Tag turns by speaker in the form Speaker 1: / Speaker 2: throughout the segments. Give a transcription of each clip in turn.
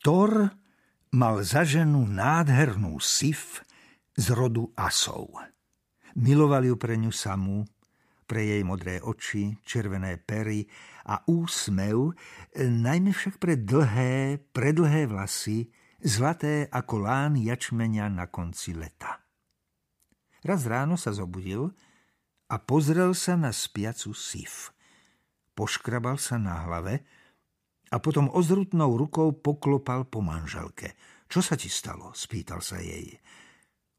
Speaker 1: Thor mal za ženu nádhernú sif z rodu asov. Miloval ju pre ňu samú, pre jej modré oči, červené pery a úsmev, najmä však pre dlhé, predlhé vlasy, zlaté ako lán jačmenia na konci leta. Raz ráno sa zobudil a pozrel sa na spiacu sif. Poškrabal sa na hlave, a potom ozrutnou rukou poklopal po manželke. Čo sa ti stalo? spýtal sa jej.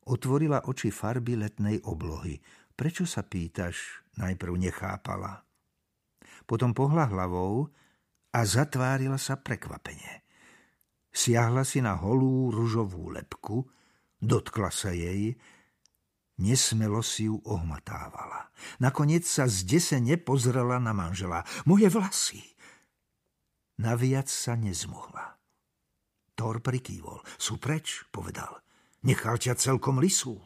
Speaker 1: Otvorila oči farby letnej oblohy. Prečo sa pýtaš? Najprv nechápala. Potom pohla hlavou a zatvárila sa prekvapenie. Siahla si na holú ružovú lepku, dotkla sa jej, nesmelo si ju ohmatávala. Nakoniec sa zdesene pozrela na manžela. Moje vlasy! Naviac sa nezmohla. Thor prikývol. Sú preč, povedal. Nechal ťa celkom lisú.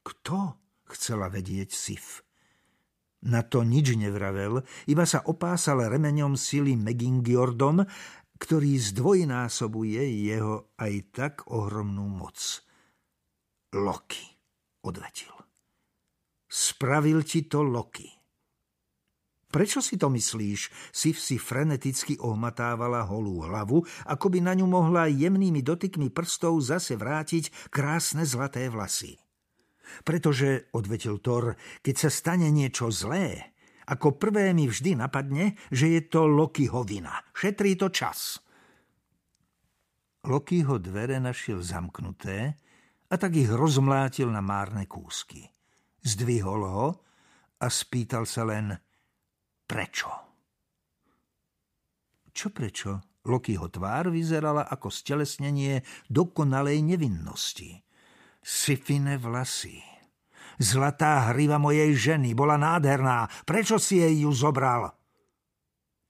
Speaker 1: Kto? Chcela vedieť Sif. Na to nič nevravel, iba sa opásal remeňom sily Megingiordom, ktorý zdvojnásobuje jeho aj tak ohromnú moc. Loki, odvetil. Spravil ti to Loki. Prečo si to myslíš? Sif si freneticky ohmatávala holú hlavu, ako by na ňu mohla jemnými dotykmi prstov zase vrátiť krásne zlaté vlasy. Pretože, odvetil Thor, keď sa stane niečo zlé, ako prvé mi vždy napadne, že je to Lokiho vina. Šetrí to čas. Lokiho dvere našiel zamknuté a tak ich rozmlátil na márne kúsky. Zdvihol ho a spýtal sa len – Prečo? Čo prečo? Lokiho tvár vyzerala ako stelesnenie dokonalej nevinnosti. Sifine vlasy. Zlatá hriva mojej ženy bola nádherná. Prečo si jej ju zobral?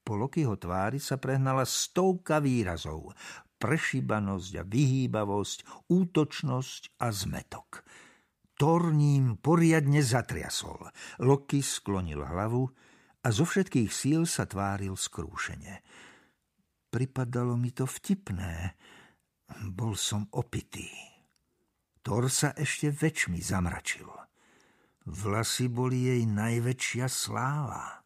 Speaker 1: Po Lokiho tvári sa prehnala stovka výrazov. Prešíbanosť a vyhýbavosť, útočnosť a zmetok. Torním poriadne zatriasol. Loki sklonil hlavu, a zo všetkých síl sa tváril skrúšene. Pripadalo mi to vtipné. Bol som opitý. Thor sa ešte väčšmi zamračil. Vlasy boli jej najväčšia sláva.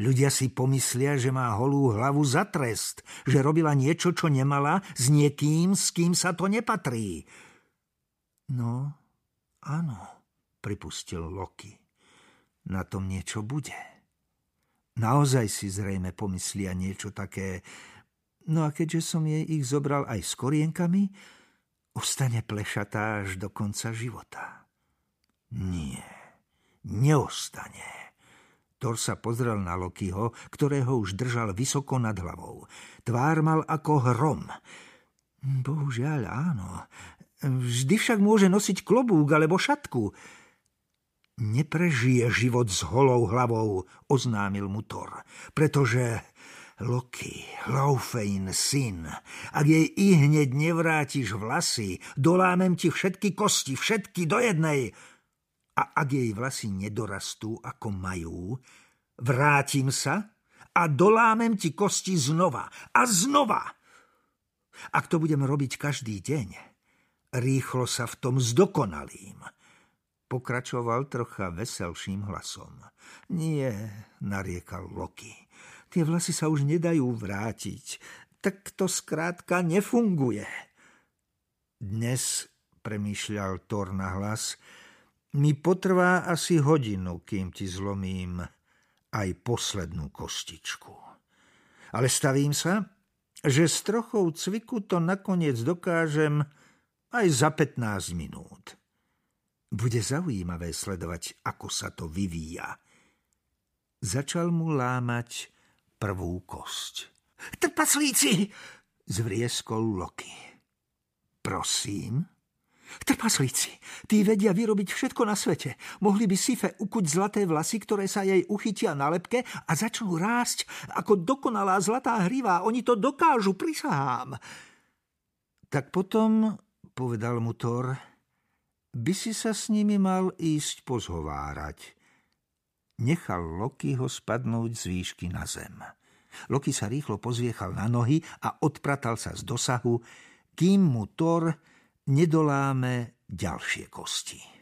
Speaker 1: Ľudia si pomyslia, že má holú hlavu za trest, že robila niečo, čo nemala, s niekým, s kým sa to nepatrí. No, áno, pripustil Loki. Na tom niečo bude. Naozaj si zrejme pomyslia niečo také. No a keďže som jej ich zobral aj s korienkami, ostane plešatá až do konca života. Nie, neostane. Thor sa pozrel na Lokiho, ktorého už držal vysoko nad hlavou. Tvár mal ako hrom. Bohužiaľ áno. Vždy však môže nosiť klobúk alebo šatku neprežije život s holou hlavou, oznámil mu Thor, pretože Loki, Laufein syn, ak jej i hneď nevrátiš vlasy, dolámem ti všetky kosti, všetky do jednej. A ak jej vlasy nedorastú, ako majú, vrátim sa a dolámem ti kosti znova a znova. Ak to budem robiť každý deň, rýchlo sa v tom zdokonalím – Pokračoval trocha veselším hlasom. Nie, nariekal Loki. Tie vlasy sa už nedajú vrátiť. Tak to skrátka nefunguje. Dnes, premýšľal Thor na hlas, mi potrvá asi hodinu, kým ti zlomím aj poslednú kostičku. Ale stavím sa, že s trochou cviku to nakoniec dokážem aj za 15 minút. Bude zaujímavé sledovať, ako sa to vyvíja. Začal mu lámať prvú kosť. Trpaslíci! zvrieskol Loki. Prosím? Trpaslíci, tí vedia vyrobiť všetko na svete. Mohli by Sife ukuť zlaté vlasy, ktoré sa jej uchytia na lepke a začnú rásť ako dokonalá zlatá hriva. Oni to dokážu, prisahám. Tak potom, povedal mu Thor, by si sa s nimi mal ísť pozhovárať. Nechal Loki ho spadnúť z výšky na zem. Loki sa rýchlo pozviechal na nohy a odpratal sa z dosahu, kým mu Thor nedoláme ďalšie kosti.